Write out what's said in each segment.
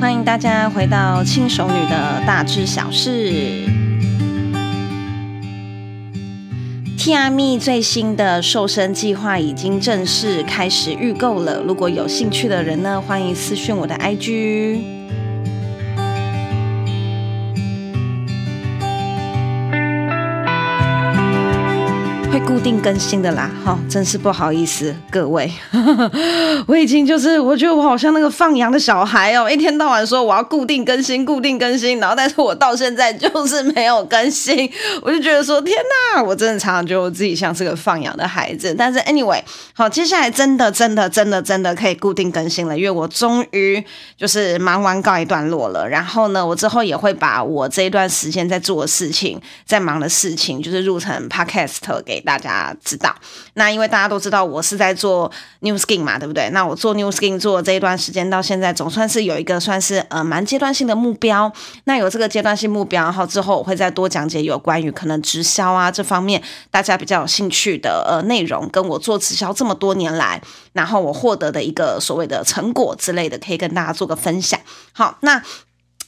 欢迎大家回到轻熟女的大知小事。Tia.me 最新的瘦身计划已经正式开始预购了，如果有兴趣的人呢，欢迎私讯我的 IG。定更新的啦，哈，真是不好意思，各位，我已经就是我觉得我好像那个放羊的小孩哦，一天到晚说我要固定更新，固定更新，然后但是我到现在就是没有更新，我就觉得说天哪，我真的常常觉得我自己像是个放羊的孩子。但是 anyway，好，接下来真的真的真的真的可以固定更新了，因为我终于就是忙完告一段落了。然后呢，我之后也会把我这一段时间在做的事情，在忙的事情，就是录成 podcast 给。大家知道，那因为大家都知道我是在做 New Skin 嘛，对不对？那我做 New Skin 做这一段时间到现在，总算是有一个算是呃蛮阶段性的目标。那有这个阶段性目标，然后之后我会再多讲解有关于可能直销啊这方面大家比较有兴趣的呃内容，跟我做直销这么多年来，然后我获得的一个所谓的成果之类的，可以跟大家做个分享。好，那。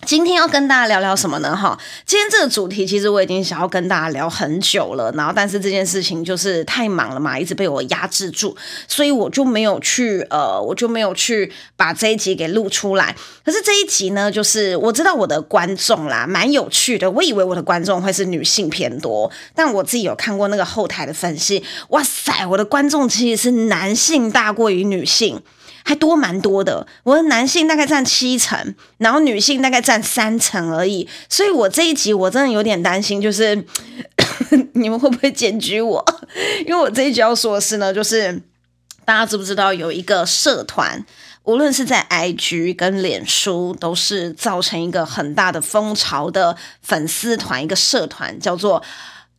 今天要跟大家聊聊什么呢？哈，今天这个主题其实我已经想要跟大家聊很久了，然后但是这件事情就是太忙了嘛，一直被我压制住，所以我就没有去呃，我就没有去把这一集给录出来。可是这一集呢，就是我知道我的观众啦，蛮有趣的。我以为我的观众会是女性偏多，但我自己有看过那个后台的分析，哇塞，我的观众其实是男性大过于女性。还多蛮多的，我的男性大概占七成，然后女性大概占三成而已。所以我这一集我真的有点担心，就是 你们会不会检举我？因为我这一集要说的是呢，就是大家知不知道有一个社团，无论是在 IG 跟脸书，都是造成一个很大的风潮的粉丝团，一个社团叫做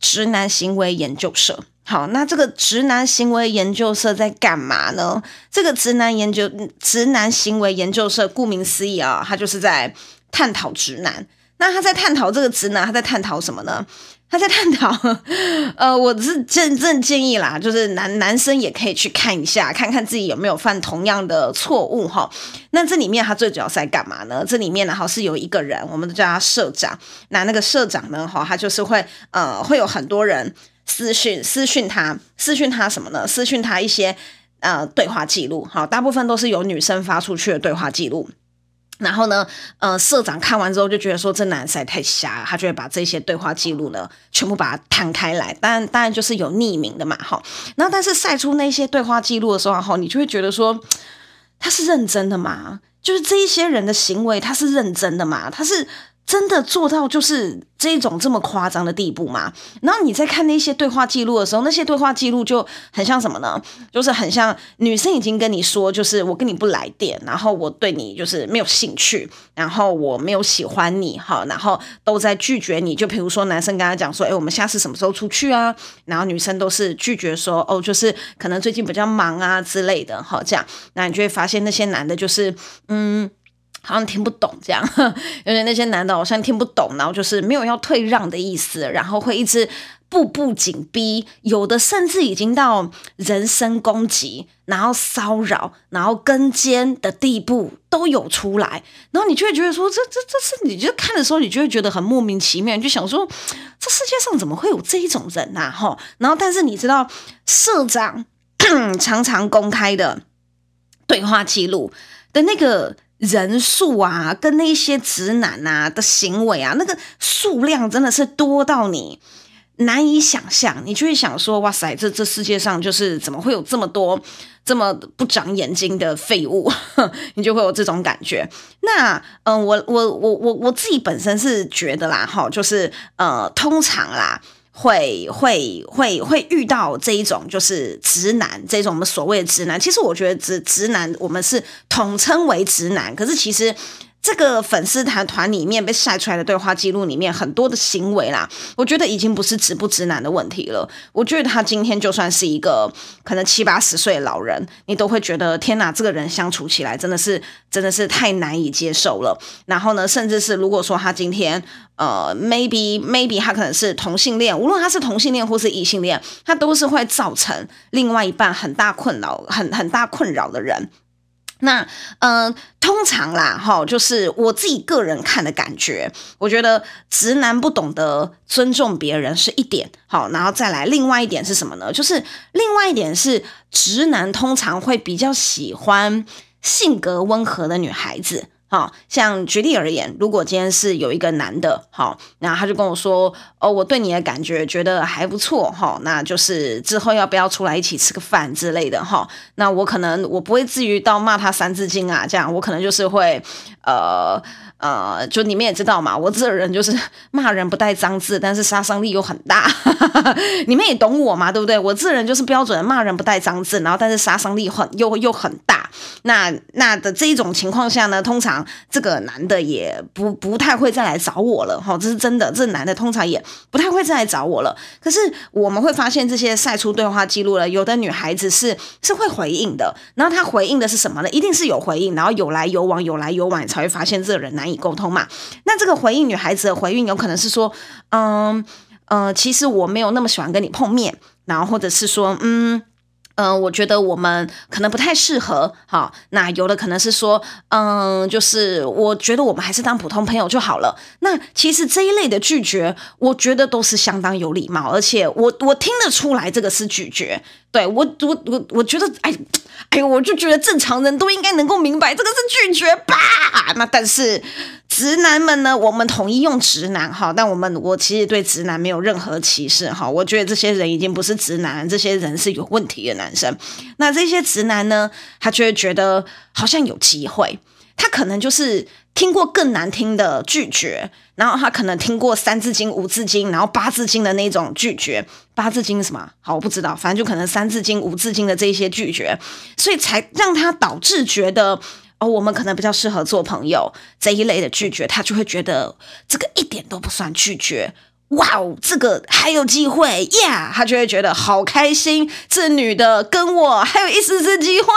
直男行为研究社。好，那这个直男行为研究社在干嘛呢？这个直男研究直男行为研究社，顾名思义啊，他就是在探讨直男。那他在探讨这个直男，他在探讨什么呢？他在探讨，呃，我是真正建议啦，就是男男生也可以去看一下，看看自己有没有犯同样的错误哈。那这里面他最主要是在干嘛呢？这里面呢，哈是有一个人，我们都叫他社长。那那个社长呢，哈，他就是会呃，会有很多人。私讯私讯他，私讯他什么呢？私讯他一些呃对话记录，好，大部分都是由女生发出去的对话记录。然后呢，呃，社长看完之后就觉得说这男生太瞎，他就会把这些对话记录呢全部把它摊开来。当然，当然就是有匿名的嘛，哈。然后，但是晒出那些对话记录的时候，哈，你就会觉得说 他是认真的嘛？就是这一些人的行为，他是认真的嘛？他是真的做到就是。这种这么夸张的地步吗？然后你在看那些对话记录的时候，那些对话记录就很像什么呢？就是很像女生已经跟你说，就是我跟你不来电，然后我对你就是没有兴趣，然后我没有喜欢你，哈，然后都在拒绝你。就比如说男生跟他讲说，哎，我们下次什么时候出去啊？然后女生都是拒绝说，哦，就是可能最近比较忙啊之类的，哈，这样，那你就会发现那些男的就是，嗯。好像听不懂这样，因为那些男的好像听不懂，然后就是没有要退让的意思，然后会一直步步紧逼，有的甚至已经到人身攻击，然后骚扰，然后跟监的地步都有出来，然后你就会觉得说，这这这是你就看的时候，你就会觉得很莫名其妙，你就想说，这世界上怎么会有这一种人呐？哈，然后但是你知道，社长常常公开的对话记录的那个。人数啊，跟那些直男啊的行为啊，那个数量真的是多到你难以想象。你就会想说，哇塞，这这世界上就是怎么会有这么多 这么不长眼睛的废物？你就会有这种感觉。那，嗯、我我我我我自己本身是觉得啦，哈，就是呃，通常啦。会会会会遇到这一种就是直男，这种我们所谓的直男，其实我觉得直直男我们是统称为直男，可是其实。这个粉丝团团里面被晒出来的对话记录里面很多的行为啦，我觉得已经不是直不直男的问题了。我觉得他今天就算是一个可能七八十岁的老人，你都会觉得天哪，这个人相处起来真的是真的是太难以接受了。然后呢，甚至是如果说他今天呃，maybe maybe 他可能是同性恋，无论他是同性恋或是异性恋，他都是会造成另外一半很大困扰、很很大困扰的人。那嗯、通常啦，哈，就是我自己个人看的感觉，我觉得直男不懂得尊重别人是一点，好，然后再来另外一点是什么呢？就是另外一点是直男通常会比较喜欢性格温和的女孩子。好，像举例而言，如果今天是有一个男的，好，那他就跟我说，哦，我对你的感觉觉得还不错，哈，那就是之后要不要出来一起吃个饭之类的，哈，那我可能我不会至于到骂他三字经啊，这样，我可能就是会，呃。呃，就你们也知道嘛，我这人就是 骂人不带脏字，但是杀伤力又很大。你们也懂我嘛，对不对？我这人就是标准的骂人不带脏字，然后但是杀伤力很又又很大。那那的这一种情况下呢，通常这个男的也不不太会再来找我了哈，这是真的。这男的通常也不太会再来找我了。可是我们会发现这些晒出对话记录了，有的女孩子是是会回应的，然后她回应的是什么呢？一定是有回应，然后有来有往，有来有往，才会发现这个人难以。沟通嘛，那这个回应女孩子的回应有可能是说，嗯呃，其实我没有那么喜欢跟你碰面，然后或者是说，嗯嗯、我觉得我们可能不太适合，好，那有的可能是说，嗯，就是我觉得我们还是当普通朋友就好了。那其实这一类的拒绝，我觉得都是相当有礼貌，而且我我听得出来这个是拒绝。对我我我我觉得，哎哎，我就觉得正常人都应该能够明白这个是拒绝吧。那但是直男们呢？我们统一用直男哈，但我们我其实对直男没有任何歧视哈。我觉得这些人已经不是直男，这些人是有问题的男生。那这些直男呢，他就会觉得好像有机会，他可能就是。听过更难听的拒绝，然后他可能听过三字经、五字经，然后八字经的那种拒绝。八字经什么？好，我不知道，反正就可能三字经、五字经的这些拒绝，所以才让他导致觉得哦，我们可能比较适合做朋友这一类的拒绝，他就会觉得这个一点都不算拒绝。哇哦，这个还有机会呀他就会觉得好开心，这女的跟我还有一丝丝机会，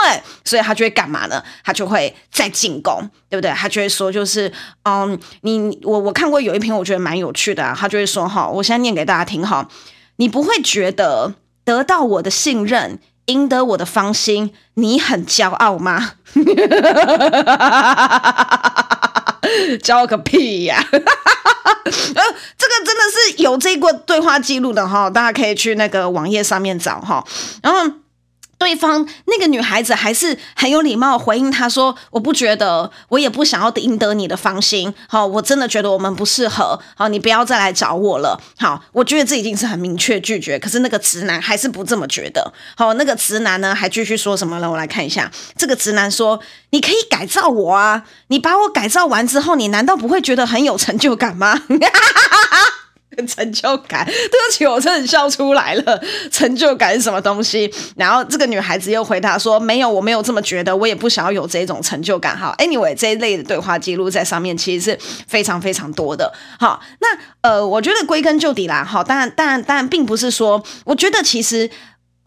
所以他就会干嘛呢？他就会再进攻，对不对？他就会说，就是嗯，你我我看过有一篇，我觉得蛮有趣的啊。他就会说哈，我现在念给大家听哈，你不会觉得得到我的信任，赢得我的芳心，你很骄傲吗？教个屁呀！呃，这个真的是有这个对话记录的哈，大家可以去那个网页上面找哈，然后。对方那个女孩子还是很有礼貌回应他说：“我不觉得，我也不想要赢得你的芳心。好，我真的觉得我们不适合。好，你不要再来找我了。好，我觉得这已经是很明确拒绝。可是那个直男还是不这么觉得。好，那个直男呢还继续说什么呢？我来看一下，这个直男说：你可以改造我啊，你把我改造完之后，你难道不会觉得很有成就感吗？” 成就感，对不起，我真的笑出来了。成就感是什么东西？然后这个女孩子又回答说：“没有，我没有这么觉得，我也不想要有这种成就感。”好，anyway，这一类的对话记录在上面其实是非常非常多的。好，那呃，我觉得归根究底啦，好，当然，当然，当然，并不是说，我觉得其实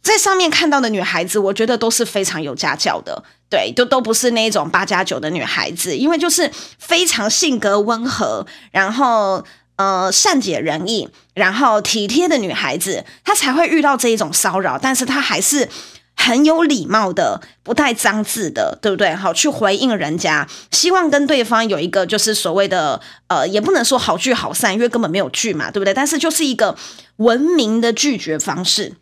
在上面看到的女孩子，我觉得都是非常有家教的，对，都都不是那种八加九的女孩子，因为就是非常性格温和，然后。呃，善解人意，然后体贴的女孩子，她才会遇到这一种骚扰，但是她还是很有礼貌的，不带脏字的，对不对？好，去回应人家，希望跟对方有一个就是所谓的呃，也不能说好聚好散，因为根本没有聚嘛，对不对？但是就是一个文明的拒绝方式。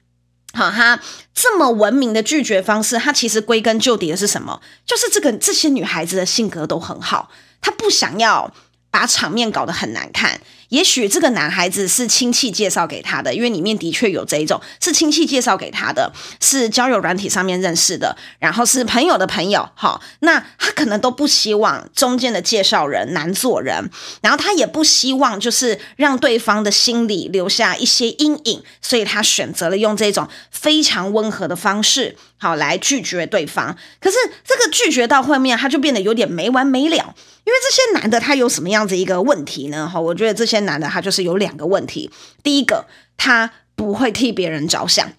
好，她这么文明的拒绝方式，她其实归根究底的是什么？就是这个这些女孩子的性格都很好，她不想要把场面搞得很难看。也许这个男孩子是亲戚介绍给他的，因为里面的确有这一种是亲戚介绍给他的，是交友软体上面认识的，然后是朋友的朋友，好，那他可能都不希望中间的介绍人难做人，然后他也不希望就是让对方的心里留下一些阴影，所以他选择了用这种非常温和的方式，好来拒绝对方。可是这个拒绝到后面，他就变得有点没完没了。因为这些男的他有什么样子一个问题呢？哈，我觉得这些男的他就是有两个问题。第一个，他不会替别人着想。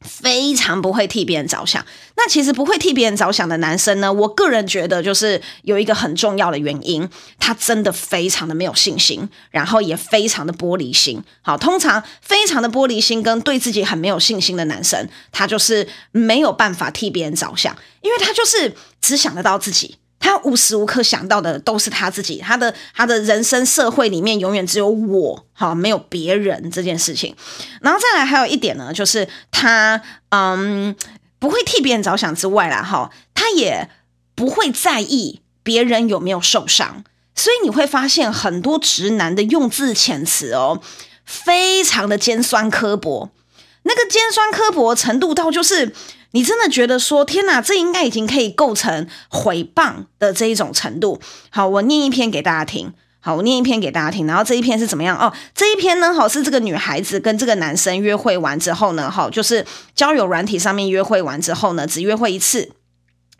非常不会替别人着想。那其实不会替别人着想的男生呢，我个人觉得就是有一个很重要的原因，他真的非常的没有信心，然后也非常的玻璃心。好，通常非常的玻璃心跟对自己很没有信心的男生，他就是没有办法替别人着想，因为他就是只想得到自己。他无时无刻想到的都是他自己，他的他的人生社会里面永远只有我，好，没有别人这件事情。然后再来还有一点呢，就是他嗯不会替别人着想之外啦，哈，他也不会在意别人有没有受伤。所以你会发现很多直男的用字遣词哦，非常的尖酸刻薄，那个尖酸刻薄程度到就是。你真的觉得说天哪，这应该已经可以构成诽谤的这一种程度。好，我念一篇给大家听。好，我念一篇给大家听。然后这一篇是怎么样？哦，这一篇呢，好，是这个女孩子跟这个男生约会完之后呢，好，就是交友软体上面约会完之后呢，只约会一次，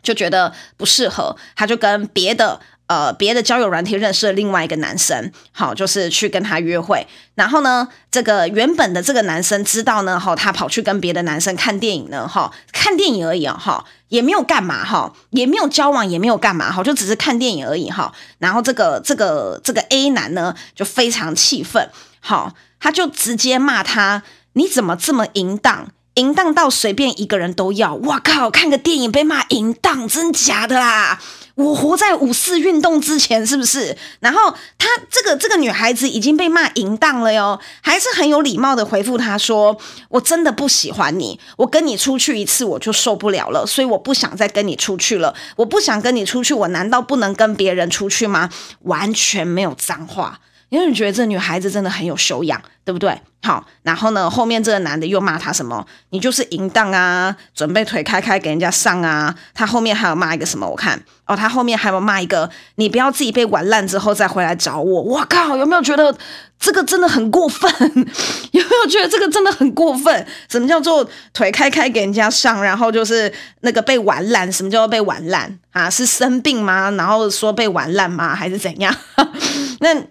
就觉得不适合，她就跟别的。呃，别的交友软体认识了另外一个男生，好，就是去跟他约会。然后呢，这个原本的这个男生知道呢，哈，他跑去跟别的男生看电影呢，哈，看电影而已啊，哈，也没有干嘛，哈，也没有交往，也没有干嘛，哈，就只是看电影而已，哈。然后这个这个这个 A 男呢，就非常气愤，好，他就直接骂他：你怎么这么淫荡？淫荡到随便一个人都要？我靠！看个电影被骂淫荡，真假的啦？我活在五四运动之前，是不是？然后她这个这个女孩子已经被骂淫荡了哟，还是很有礼貌的回复他说：“我真的不喜欢你，我跟你出去一次我就受不了了，所以我不想再跟你出去了。我不想跟你出去，我难道不能跟别人出去吗？”完全没有脏话。因为你觉得这女孩子真的很有修养，对不对？好，然后呢，后面这个男的又骂她什么？你就是淫荡啊，准备腿开开给人家上啊。他后面还有骂一个什么？我看哦，他后面还有骂一个，你不要自己被玩烂之后再回来找我。我靠，有没有觉得这个真的很过分？有没有觉得这个真的很过分？什么叫做腿开开给人家上？然后就是那个被玩烂？什么叫做被玩烂啊？是生病吗？然后说被玩烂吗？还是怎样？那。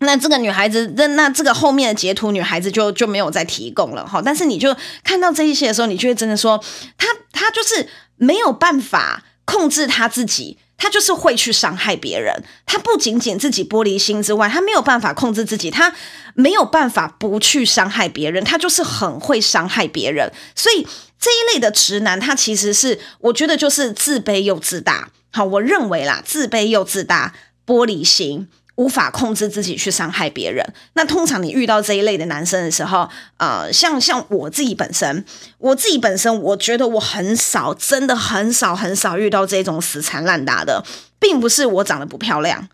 那这个女孩子，那那这个后面的截图，女孩子就就没有再提供了哈。但是你就看到这一些的时候，你就会真的说，她她就是没有办法控制她自己，她就是会去伤害别人。她不仅仅自己玻璃心之外，她没有办法控制自己，她没有办法不去伤害别人，她就是很会伤害别人。所以这一类的直男，他其实是我觉得就是自卑又自大。好，我认为啦，自卑又自大，玻璃心。无法控制自己去伤害别人。那通常你遇到这一类的男生的时候，呃，像像我自己本身，我自己本身，我觉得我很少，真的很少很少遇到这种死缠烂打的，并不是我长得不漂亮，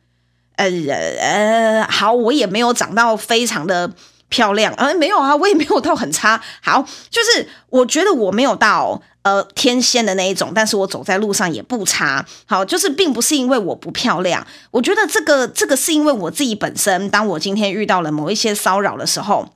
呃呃，好，我也没有长到非常的漂亮，呃，没有啊，我也没有到很差，好，就是我觉得我没有到。呃，天仙的那一种，但是我走在路上也不差。好，就是并不是因为我不漂亮，我觉得这个这个是因为我自己本身，当我今天遇到了某一些骚扰的时候，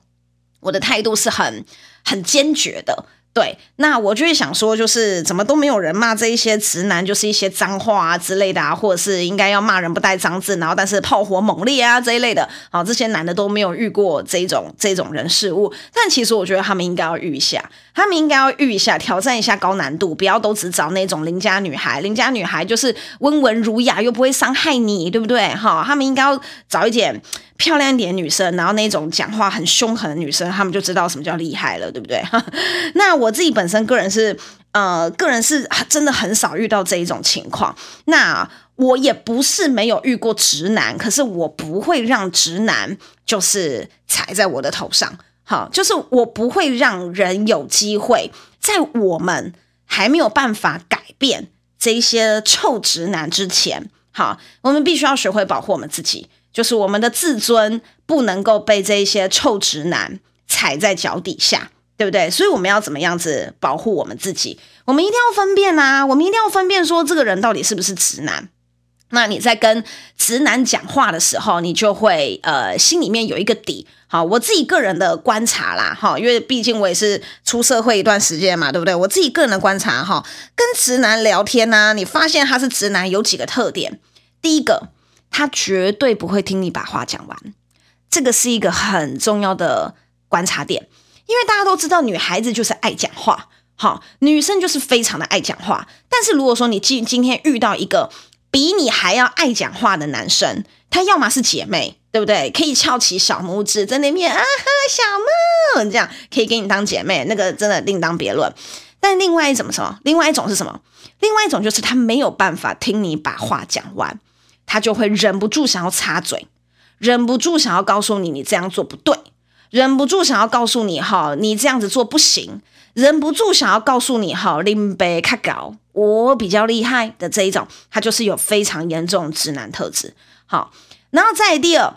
我的态度是很很坚决的。对，那我就会想说，就是怎么都没有人骂这一些直男，就是一些脏话啊之类的啊，或者是应该要骂人不带脏字，然后但是炮火猛烈啊这一类的，好，这些男的都没有遇过这种这种人事物，但其实我觉得他们应该要遇一下，他们应该要遇一下，挑战一下高难度，不要都只找那种邻家女孩，邻家女孩就是温文儒雅又不会伤害你，对不对？哈，他们应该要找一点。漂亮一点女生，然后那种讲话很凶狠的女生，她们就知道什么叫厉害了，对不对？那我自己本身个人是，呃，个人是真的很少遇到这一种情况。那我也不是没有遇过直男，可是我不会让直男就是踩在我的头上，好，就是我不会让人有机会在我们还没有办法改变这些臭直男之前，好，我们必须要学会保护我们自己。就是我们的自尊不能够被这些臭直男踩在脚底下，对不对？所以我们要怎么样子保护我们自己？我们一定要分辨啊！我们一定要分辨说这个人到底是不是直男。那你在跟直男讲话的时候，你就会呃心里面有一个底。好，我自己个人的观察啦，哈，因为毕竟我也是出社会一段时间嘛，对不对？我自己个人的观察哈，跟直男聊天呢，你发现他是直男有几个特点。第一个。他绝对不会听你把话讲完，这个是一个很重要的观察点。因为大家都知道女孩子就是爱讲话，好，女生就是非常的爱讲话。但是如果说你今今天遇到一个比你还要爱讲话的男生，他要么是姐妹，对不对？可以翘起小拇指在那边啊哈，小梦这样可以给你当姐妹，那个真的另当别论。但另外一种什么？另外一种是什么？另外一种就是他没有办法听你把话讲完，他就会忍不住想要插嘴，忍不住想要告诉你你这样做不对，忍不住想要告诉你哈，你这样子做不行，忍不住想要告诉你哈，林北卡高，我比较厉害的这一种，他就是有非常严重直男特质。好，然后再第二，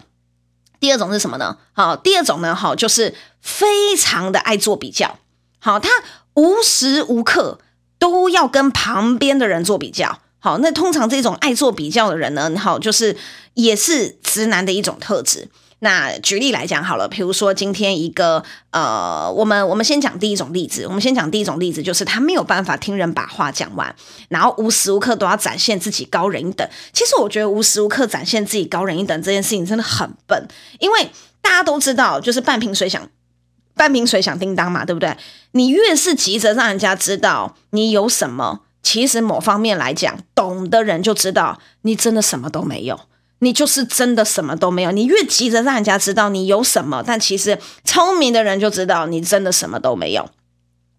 第二种是什么呢？好，第二种呢，好，就是非常的爱做比较。好，他无时无刻都要跟旁边的人做比较。好，那通常这种爱做比较的人呢，好，就是也是直男的一种特质。那举例来讲好了，比如说今天一个呃，我们我们先讲第一种例子，我们先讲第一种例子，就是他没有办法听人把话讲完，然后无时无刻都要展现自己高人一等。其实我觉得无时无刻展现自己高人一等这件事情真的很笨，因为大家都知道，就是半瓶水响，半瓶水响叮当嘛，对不对？你越是急着让人家知道你有什么，其实某方面来讲，懂的人就知道你真的什么都没有。你就是真的什么都没有。你越急着让人家知道你有什么，但其实聪明的人就知道你真的什么都没有。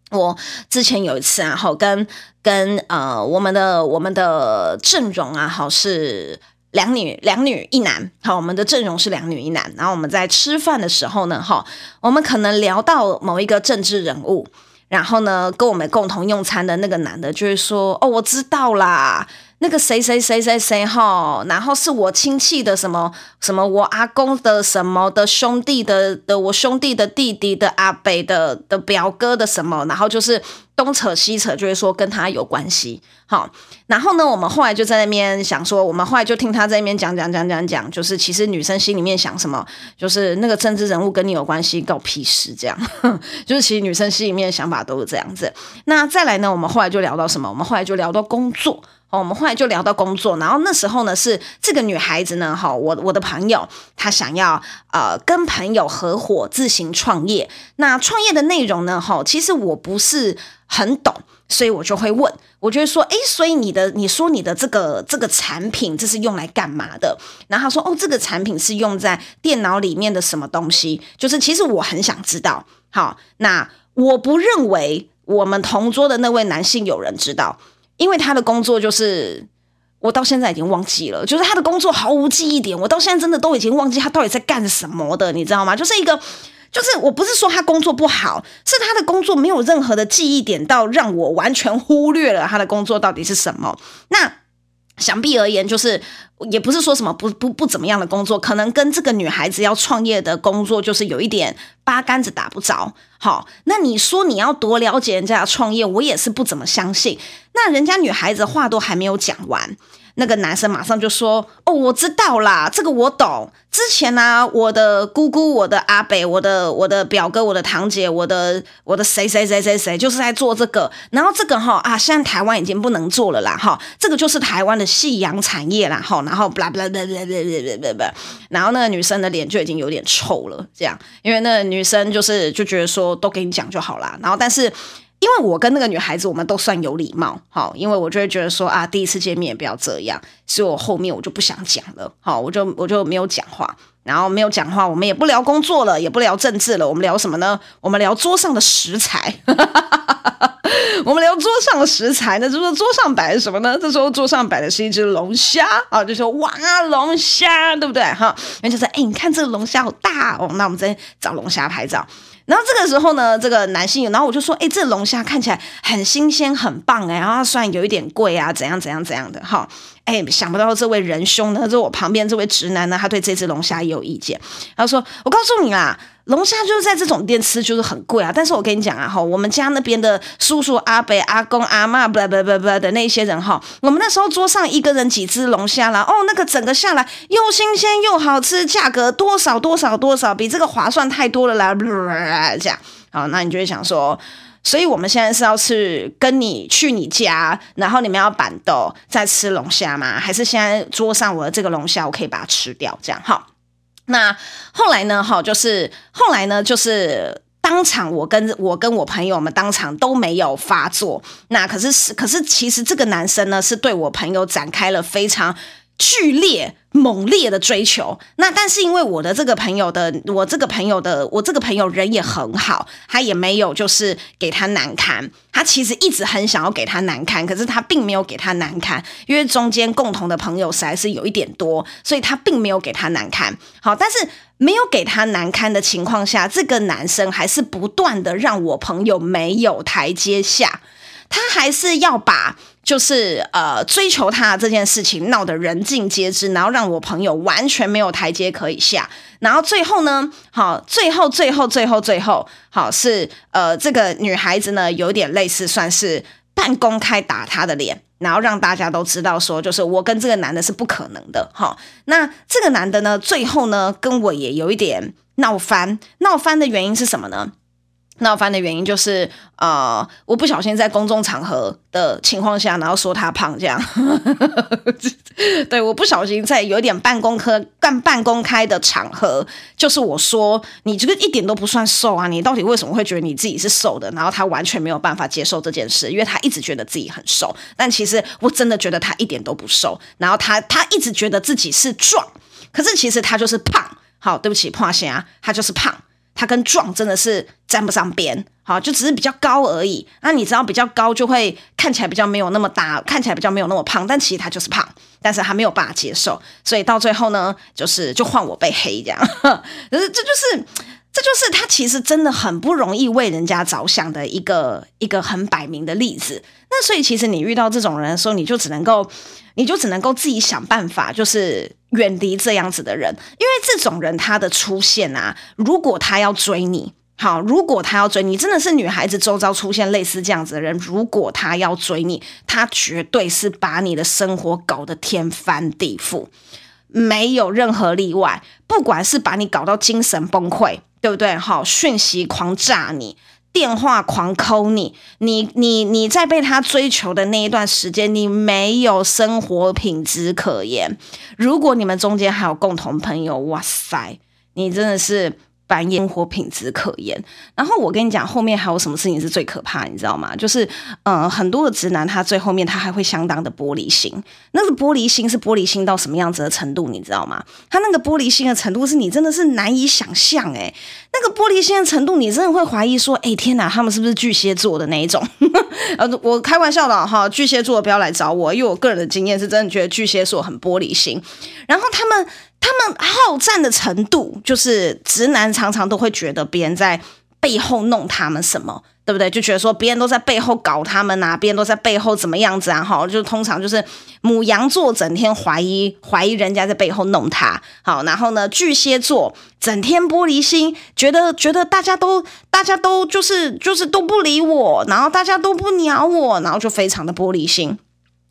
我之前有一次啊，好跟跟呃我们的我们的阵容啊，好是两女两女一男，好我们的阵容是两女一男。然后我们在吃饭的时候呢，哈，我们可能聊到某一个政治人物，然后呢跟我们共同用餐的那个男的就会说：“哦，我知道啦。”那个谁谁谁谁谁哈，然后是我亲戚的什么什么，我阿公的什么的兄弟的的，我兄弟的弟弟的阿伯的的表哥的什么，然后就是东扯西扯，就会说跟他有关系。好，然后呢，我们后来就在那边想说，我们后来就听他在那边讲讲讲讲讲，就是其实女生心里面想什么，就是那个政治人物跟你有关系，搞屁事这样，就是其实女生心里面想法都是这样子。那再来呢，我们后来就聊到什么？我们后来就聊到工作。哦，我们后来就聊到工作，然后那时候呢，是这个女孩子呢，哈，我我的朋友她想要呃跟朋友合伙自行创业，那创业的内容呢，哈，其实我不是很懂，所以我就会问，我就会说，诶，所以你的你说你的这个这个产品这是用来干嘛的？然后他说，哦，这个产品是用在电脑里面的什么东西？就是其实我很想知道，好，那我不认为我们同桌的那位男性有人知道。因为他的工作就是，我到现在已经忘记了，就是他的工作毫无记忆点，我到现在真的都已经忘记他到底在干什么的，你知道吗？就是一个，就是我不是说他工作不好，是他的工作没有任何的记忆点到让我完全忽略了他的工作到底是什么。那。想必而言，就是也不是说什么不不不怎么样的工作，可能跟这个女孩子要创业的工作就是有一点八竿子打不着。好，那你说你要多了解人家的创业，我也是不怎么相信。那人家女孩子话都还没有讲完。那个男生马上就说：“哦，我知道啦，这个我懂。之前呢、啊，我的姑姑、我的阿伯、我的我的表哥、我的堂姐、我的我的谁谁谁谁谁，就是在做这个。然后这个哈啊，现在台湾已经不能做了啦，哈，这个就是台湾的夕阳产业啦，哈。然后不啦不啦不啦不啦不啦不啦不啦，然后那个女生的脸就已经有点臭了，这样，因为那个女生就是就觉得说，都给你讲就好啦。然后但是。”因为我跟那个女孩子，我们都算有礼貌，好，因为我就会觉得说啊，第一次见面也不要这样，所以我后面我就不想讲了，好，我就我就没有讲话，然后没有讲话，我们也不聊工作了，也不聊政治了，我们聊什么呢？我们聊桌上的食材，我们聊桌上的食材，那就是桌上摆的什么呢？这时候桌上摆的是一只龙虾啊，就说哇，龙虾，对不对？哈，然后就说，哎，你看这个龙虾好大哦，那我们再找龙虾拍照。然后这个时候呢，这个男性，然后我就说，哎，这龙虾看起来很新鲜，很棒哎，然后虽然有一点贵啊，怎样怎样怎样的哈，哎，想不到这位仁兄呢，就我旁边这位直男呢，他对这只龙虾也有意见，他说，我告诉你啦。龙虾就是在这种店吃就是很贵啊，但是我跟你讲啊哈，我们家那边的叔叔阿伯阿公阿嬷不不不不的那些人哈，我们那时候桌上一个人几只龙虾啦，哦，那个整个下来又新鲜又好吃，价格多少多少多少，比这个划算太多了啦，这样好，那你就会想说，所以我们现在是要去跟你去你家，然后你们要板豆再吃龙虾吗？还是现在桌上我的这个龙虾我可以把它吃掉？这样好。那后来呢？哈，就是后来呢，就是当场我跟我跟我朋友们当场都没有发作。那可是是可是其实这个男生呢是对我朋友展开了非常剧烈。猛烈的追求，那但是因为我的这个朋友的，我这个朋友的，我这个朋友人也很好，他也没有就是给他难堪，他其实一直很想要给他难堪，可是他并没有给他难堪，因为中间共同的朋友实在是有一点多，所以他并没有给他难堪。好，但是没有给他难堪的情况下，这个男生还是不断的让我朋友没有台阶下，他还是要把。就是呃，追求他这件事情闹得人尽皆知，然后让我朋友完全没有台阶可以下。然后最后呢，好，最后最后最后最后，好是呃，这个女孩子呢，有点类似算是半公开打他的脸，然后让大家都知道说，就是我跟这个男的是不可能的。哈，那这个男的呢，最后呢，跟我也有一点闹翻。闹翻的原因是什么呢？闹翻的原因就是，呃，我不小心在公众场合的情况下，然后说他胖这样。对，我不小心在有点半公开、半半公开的场合，就是我说你这个一点都不算瘦啊，你到底为什么会觉得你自己是瘦的？然后他完全没有办法接受这件事，因为他一直觉得自己很瘦，但其实我真的觉得他一点都不瘦。然后他他一直觉得自己是壮，可是其实他就是胖。好，对不起，破线啊，他就是胖。他跟壮真的是沾不上边，好，就只是比较高而已。那你知道比较高就会看起来比较没有那么大，看起来比较没有那么胖，但其实他就是胖，但是他没有办法接受，所以到最后呢，就是就换我被黑这样。可是这就是这就是他其实真的很不容易为人家着想的一个一个很摆明的例子。那所以其实你遇到这种人的时候，你就只能够你就只能够自己想办法，就是。远离这样子的人，因为这种人他的出现啊，如果他要追你，好，如果他要追你，真的是女孩子周遭出现类似这样子的人，如果他要追你，他绝对是把你的生活搞得天翻地覆，没有任何例外，不管是把你搞到精神崩溃，对不对？好，讯息狂炸你。电话狂抠你，你你你在被他追求的那一段时间，你没有生活品质可言。如果你们中间还有共同朋友，哇塞，你真的是。半夜生活品质可言，然后我跟你讲，后面还有什么事情是最可怕，你知道吗？就是，呃，很多的直男他最后面他还会相当的玻璃心，那个玻璃心是玻璃心到什么样子的程度，你知道吗？他那个玻璃心的程度是你真的是难以想象，诶，那个玻璃心的程度，你真的会怀疑说，诶，天哪，他们是不是巨蟹座的那一种？呃，我开玩笑的哈，巨蟹座不要来找我，因为我个人的经验是真的觉得巨蟹座很玻璃心，然后他们。他们好战的程度，就是直男常常都会觉得别人在背后弄他们什么，对不对？就觉得说别人都在背后搞他们啊，别人都在背后怎么样子啊？好，就通常就是母羊座整天怀疑怀疑人家在背后弄他，好，然后呢，巨蟹座整天玻璃心，觉得觉得大家都大家都就是就是都不理我，然后大家都不鸟我，然后就非常的玻璃心。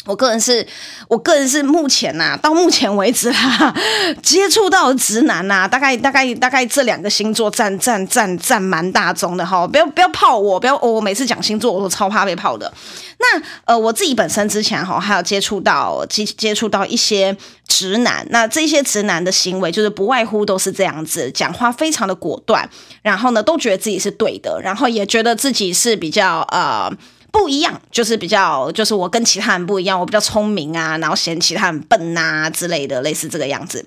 我个人是，我个人是目前呐、啊，到目前为止啦，接触到直男呐、啊，大概大概大概这两个星座占占占占蛮大宗的哈，不要不要泡我，不要我每次讲星座我都超怕被泡的。那呃，我自己本身之前哈，还有接触到接接触到一些直男，那这些直男的行为就是不外乎都是这样子，讲话非常的果断，然后呢，都觉得自己是对的，然后也觉得自己是比较呃。不一样，就是比较，就是我跟其他人不一样，我比较聪明啊，然后嫌其他人笨呐之类的，类似这个样子。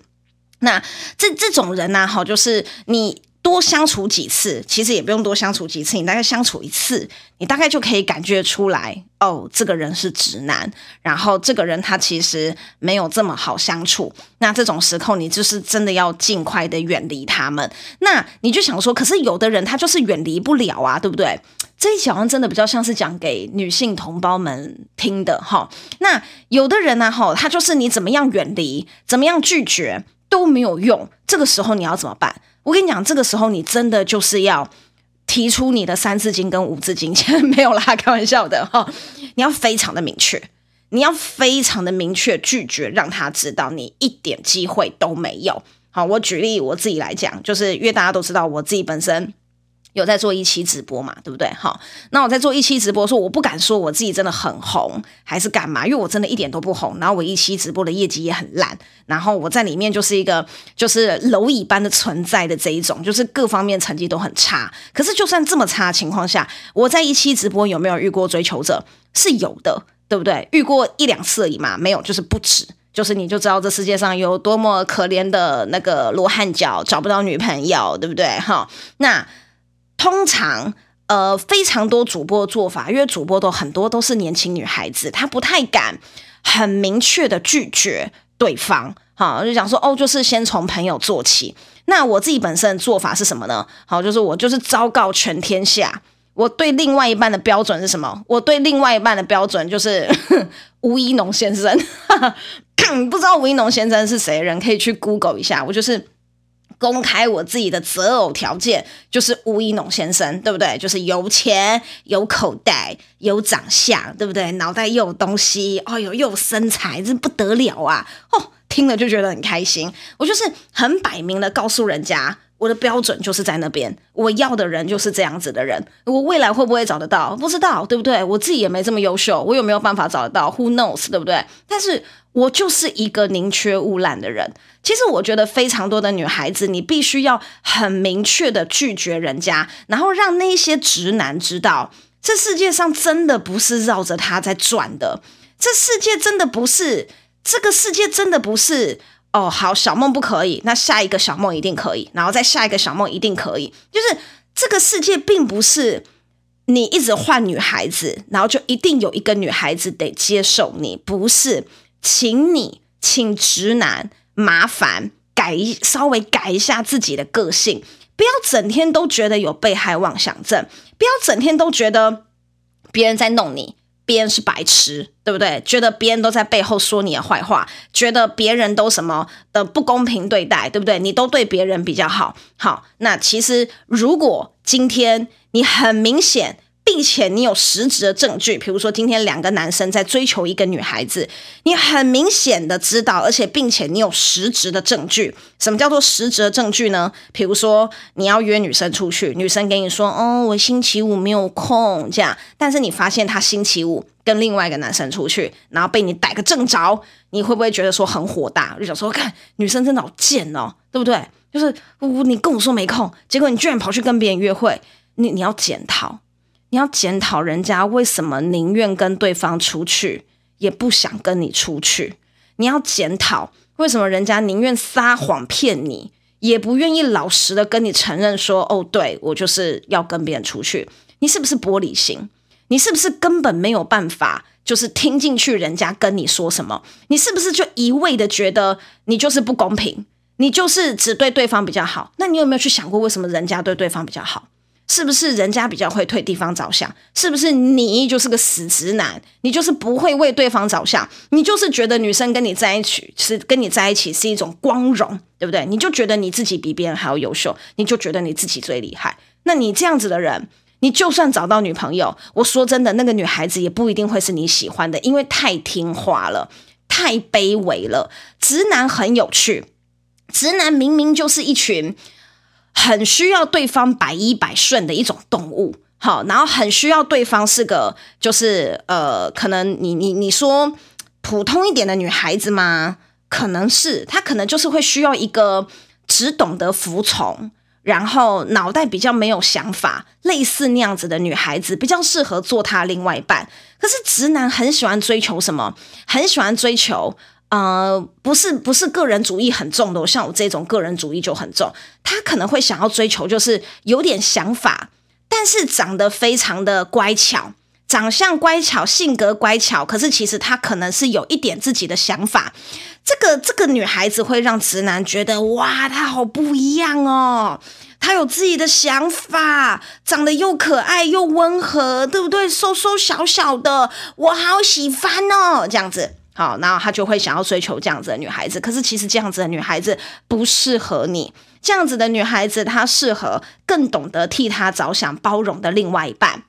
那这这种人呢、啊，好，就是你。多相处几次，其实也不用多相处几次，你大概相处一次，你大概就可以感觉出来，哦，这个人是直男，然后这个人他其实没有这么好相处。那这种时候，你就是真的要尽快的远离他们。那你就想说，可是有的人他就是远离不了啊，对不对？这一讲真的比较像是讲给女性同胞们听的哈。那有的人呢，哈，他就是你怎么样远离，怎么样拒绝都没有用。这个时候你要怎么办？我跟你讲，这个时候你真的就是要提出你的三字经跟五字经，没有啦，开玩笑的哈。你要非常的明确，你要非常的明确拒绝，让他知道你一点机会都没有。好，我举例我自己来讲，就是因为大家都知道我自己本身有在做一期直播嘛，对不对？好，那我在做一期直播，说我不敢说我自己真的很红，还是干嘛？因为我真的一点都不红，然后我一期直播的业绩也很烂，然后我在里面就是一个就是蝼蚁般的存在的这一种，就是各方面成绩都很差。可是就算这么差情况下，我在一期直播有没有遇过追求者？是有的，对不对？遇过一两次而已嘛，没有就是不止。就是你就知道这世界上有多么可怜的那个罗汉脚找不到女朋友，对不对？哈，那通常呃非常多主播的做法，因为主播都很多都是年轻女孩子，她不太敢很明确的拒绝对方，哈，就讲说哦，就是先从朋友做起。那我自己本身的做法是什么呢？好，就是我就是昭告全天下。我对另外一半的标准是什么？我对另外一半的标准就是 吴一农先生。不知道吴一农先生是谁人，可以去 Google 一下。我就是公开我自己的择偶条件，就是吴一农先生，对不对？就是有钱、有口袋、有长相，对不对？脑袋又有东西，哦呦，又有身材，这不得了啊！哦，听了就觉得很开心。我就是很摆明的告诉人家。我的标准就是在那边，我要的人就是这样子的人。我未来会不会找得到？不知道，对不对？我自己也没这么优秀，我有没有办法找得到？Who knows，对不对？但是我就是一个宁缺毋滥的人。其实我觉得非常多的女孩子，你必须要很明确的拒绝人家，然后让那些直男知道，这世界上真的不是绕着他在转的，这世界真的不是，这个世界真的不是。哦，好，小梦不可以，那下一个小梦一定可以，然后再下一个小梦一定可以。就是这个世界并不是你一直换女孩子，然后就一定有一个女孩子得接受你，不是，请你请直男麻烦改一稍微改一下自己的个性，不要整天都觉得有被害妄想症，不要整天都觉得别人在弄你。别人是白痴，对不对？觉得别人都在背后说你的坏话，觉得别人都什么的不公平对待，对不对？你都对别人比较好，好，那其实如果今天你很明显。并且你有实质的证据，比如说今天两个男生在追求一个女孩子，你很明显的知道，而且并且你有实质的证据。什么叫做实质的证据呢？比如说你要约女生出去，女生给你说：“哦，我星期五没有空。”这样，但是你发现她星期五跟另外一个男生出去，然后被你逮个正着，你会不会觉得说很火大？就想说，看女生真的好贱哦，对不对？就是你跟我说没空，结果你居然跑去跟别人约会，你你要检讨。你要检讨人家为什么宁愿跟对方出去，也不想跟你出去。你要检讨为什么人家宁愿撒谎骗你，也不愿意老实的跟你承认说：“哦，对，我就是要跟别人出去。”你是不是玻璃心？你是不是根本没有办法，就是听进去人家跟你说什么？你是不是就一味的觉得你就是不公平？你就是只对对方比较好？那你有没有去想过，为什么人家对对方比较好？是不是人家比较会替对方着想？是不是你就是个死直男？你就是不会为对方着想？你就是觉得女生跟你在一起是跟你在一起是一种光荣，对不对？你就觉得你自己比别人还要优秀，你就觉得你自己最厉害。那你这样子的人，你就算找到女朋友，我说真的，那个女孩子也不一定会是你喜欢的，因为太听话了，太卑微了。直男很有趣，直男明明就是一群。很需要对方百依百顺的一种动物，好，然后很需要对方是个，就是呃，可能你你你说普通一点的女孩子吗？可能是，她可能就是会需要一个只懂得服从，然后脑袋比较没有想法，类似那样子的女孩子，比较适合做她另外一半。可是直男很喜欢追求什么？很喜欢追求。呃，不是不是个人主义很重的，像我这种个人主义就很重。他可能会想要追求，就是有点想法，但是长得非常的乖巧，长相乖巧，性格乖巧。可是其实他可能是有一点自己的想法。这个这个女孩子会让直男觉得哇，她好不一样哦，她有自己的想法，长得又可爱又温和，对不对？瘦瘦小小的，我好喜欢哦，这样子。好，然后他就会想要追求这样子的女孩子，可是其实这样子的女孩子不适合你。这样子的女孩子，她适合更懂得替她着想、包容的另外一半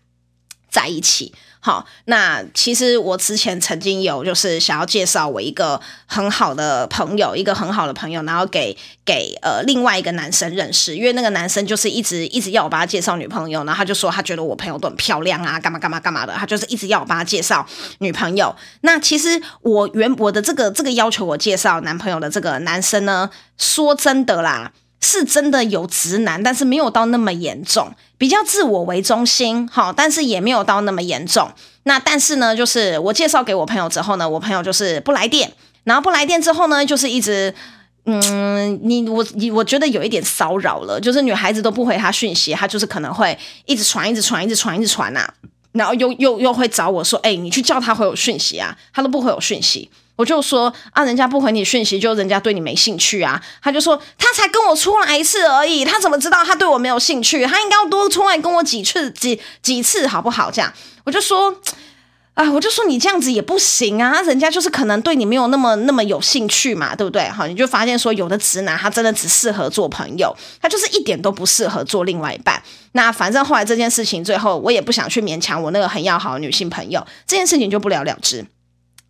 在一起。好，那其实我之前曾经有就是想要介绍我一个很好的朋友，一个很好的朋友，然后给给呃另外一个男生认识，因为那个男生就是一直一直要我帮他介绍女朋友，然后他就说他觉得我朋友都很漂亮啊，干嘛干嘛干嘛的，他就是一直要我帮他介绍女朋友。那其实我原我的这个这个要求我介绍男朋友的这个男生呢，说真的啦。是真的有直男，但是没有到那么严重，比较自我为中心，好，但是也没有到那么严重。那但是呢，就是我介绍给我朋友之后呢，我朋友就是不来电，然后不来电之后呢，就是一直，嗯，你我你我觉得有一点骚扰了，就是女孩子都不回他讯息，他就是可能会一直传，一直传，一直传，一直传呐，然后又又又会找我说，哎，你去叫他回我讯息啊，他都不回我讯息。我就说啊，人家不回你讯息，就人家对你没兴趣啊。他就说他才跟我出来一次而已，他怎么知道他对我没有兴趣？他应该要多出来跟我几次几几次，好不好？这样我就说啊，我就说你这样子也不行啊，人家就是可能对你没有那么那么有兴趣嘛，对不对？好，你就发现说有的直男他真的只适合做朋友，他就是一点都不适合做另外一半。那反正后来这件事情最后我也不想去勉强我那个很要好的女性朋友，这件事情就不了了之。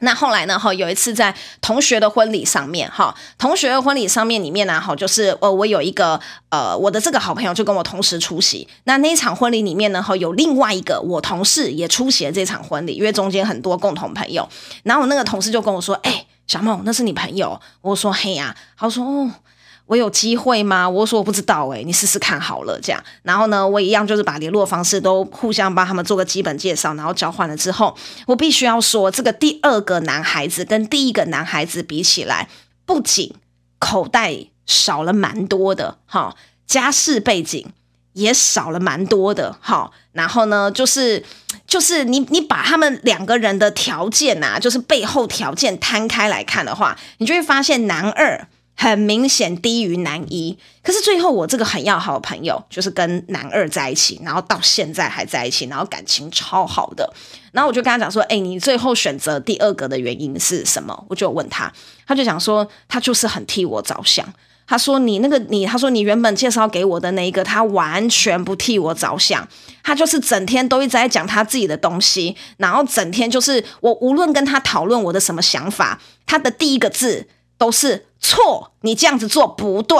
那后来呢？哈，有一次在同学的婚礼上面，哈，同学的婚礼上面里面呢，哈，就是呃，我有一个呃，我的这个好朋友就跟我同时出席。那那一场婚礼里面呢，哈，有另外一个我同事也出席了这场婚礼，因为中间很多共同朋友。然后我那个同事就跟我说：“哎、小梦，那是你朋友？”我说：“嘿呀、”他说：“哦。”我有机会吗？我说我不知道诶，你试试看好了这样。然后呢，我一样就是把联络方式都互相帮他们做个基本介绍，然后交换了之后，我必须要说，这个第二个男孩子跟第一个男孩子比起来，不仅口袋少了蛮多的，哈，家世背景也少了蛮多的，哈。然后呢，就是就是你你把他们两个人的条件呐，就是背后条件摊开来看的话，你就会发现男二。很明显低于男一，可是最后我这个很要好的朋友就是跟男二在一起，然后到现在还在一起，然后感情超好的。然后我就跟他讲说：“哎，你最后选择第二个的原因是什么？”我就问他，他就讲说：“他就是很替我着想。”他说：“你那个你，他说你原本介绍给我的那一个，他完全不替我着想，他就是整天都一直在讲他自己的东西，然后整天就是我无论跟他讨论我的什么想法，他的第一个字都是。”错，你这样子做不对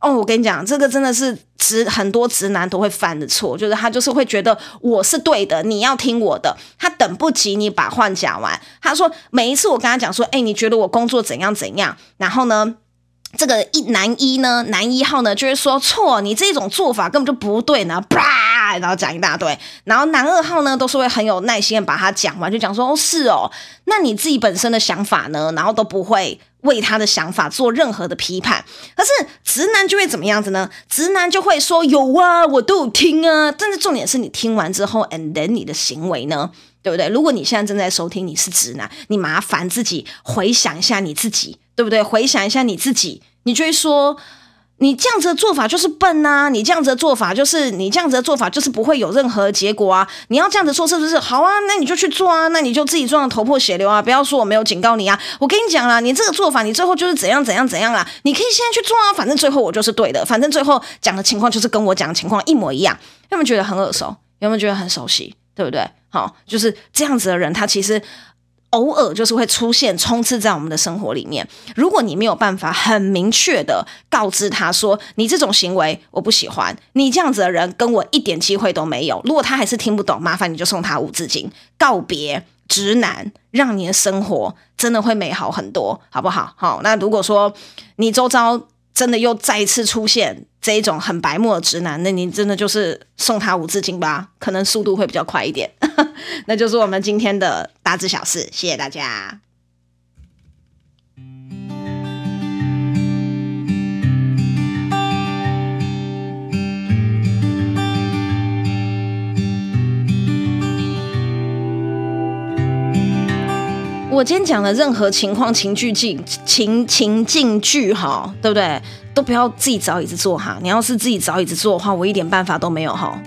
哦！我跟你讲，这个真的是直很多直男都会犯的错，就是他就是会觉得我是对的，你要听我的。他等不及你把话讲完，他说每一次我跟他讲说，哎，你觉得我工作怎样怎样？然后呢，这个一男一呢，男一号呢，就会说错，你这种做法根本就不对呢，啪，然后讲一大堆。然后男二号呢，都是会很有耐心的把他讲完，就讲说，哦，是哦，那你自己本身的想法呢？然后都不会。为他的想法做任何的批判，可是直男就会怎么样子呢？直男就会说有啊，我都有听啊。但是重点是你听完之后，and then 你的行为呢？对不对？如果你现在正在收听，你是直男，你麻烦自己回想一下你自己，对不对？回想一下你自己，你就会说。你这样子的做法就是笨呐！你这样子的做法就是你这样子的做法就是不会有任何结果啊！你要这样子做是不是？好啊，那你就去做啊！那你就自己撞得头破血流啊！不要说我没有警告你啊！我跟你讲啦，你这个做法你最后就是怎样怎样怎样啦！你可以现在去做啊！反正最后我就是对的，反正最后讲的情况就是跟我讲的情况一模一样。有没有觉得很耳熟？有没有觉得很熟悉？对不对？好，就是这样子的人，他其实。偶尔就是会出现充斥在我们的生活里面。如果你没有办法很明确的告知他说，你这种行为我不喜欢，你这样子的人跟我一点机会都没有。如果他还是听不懂，麻烦你就送他五字经，告别直男，让你的生活真的会美好很多，好不好？好，那如果说你周遭真的又再一次出现这一种很白目的直男，那你真的就是送他五字经吧，可能速度会比较快一点。那就是我们今天的大知小事，谢谢大家。我今天讲的任何情况、情境、情情境剧，哈，对不对？都不要自己找椅子坐哈。你要是自己找椅子坐的话，我一点办法都没有哈。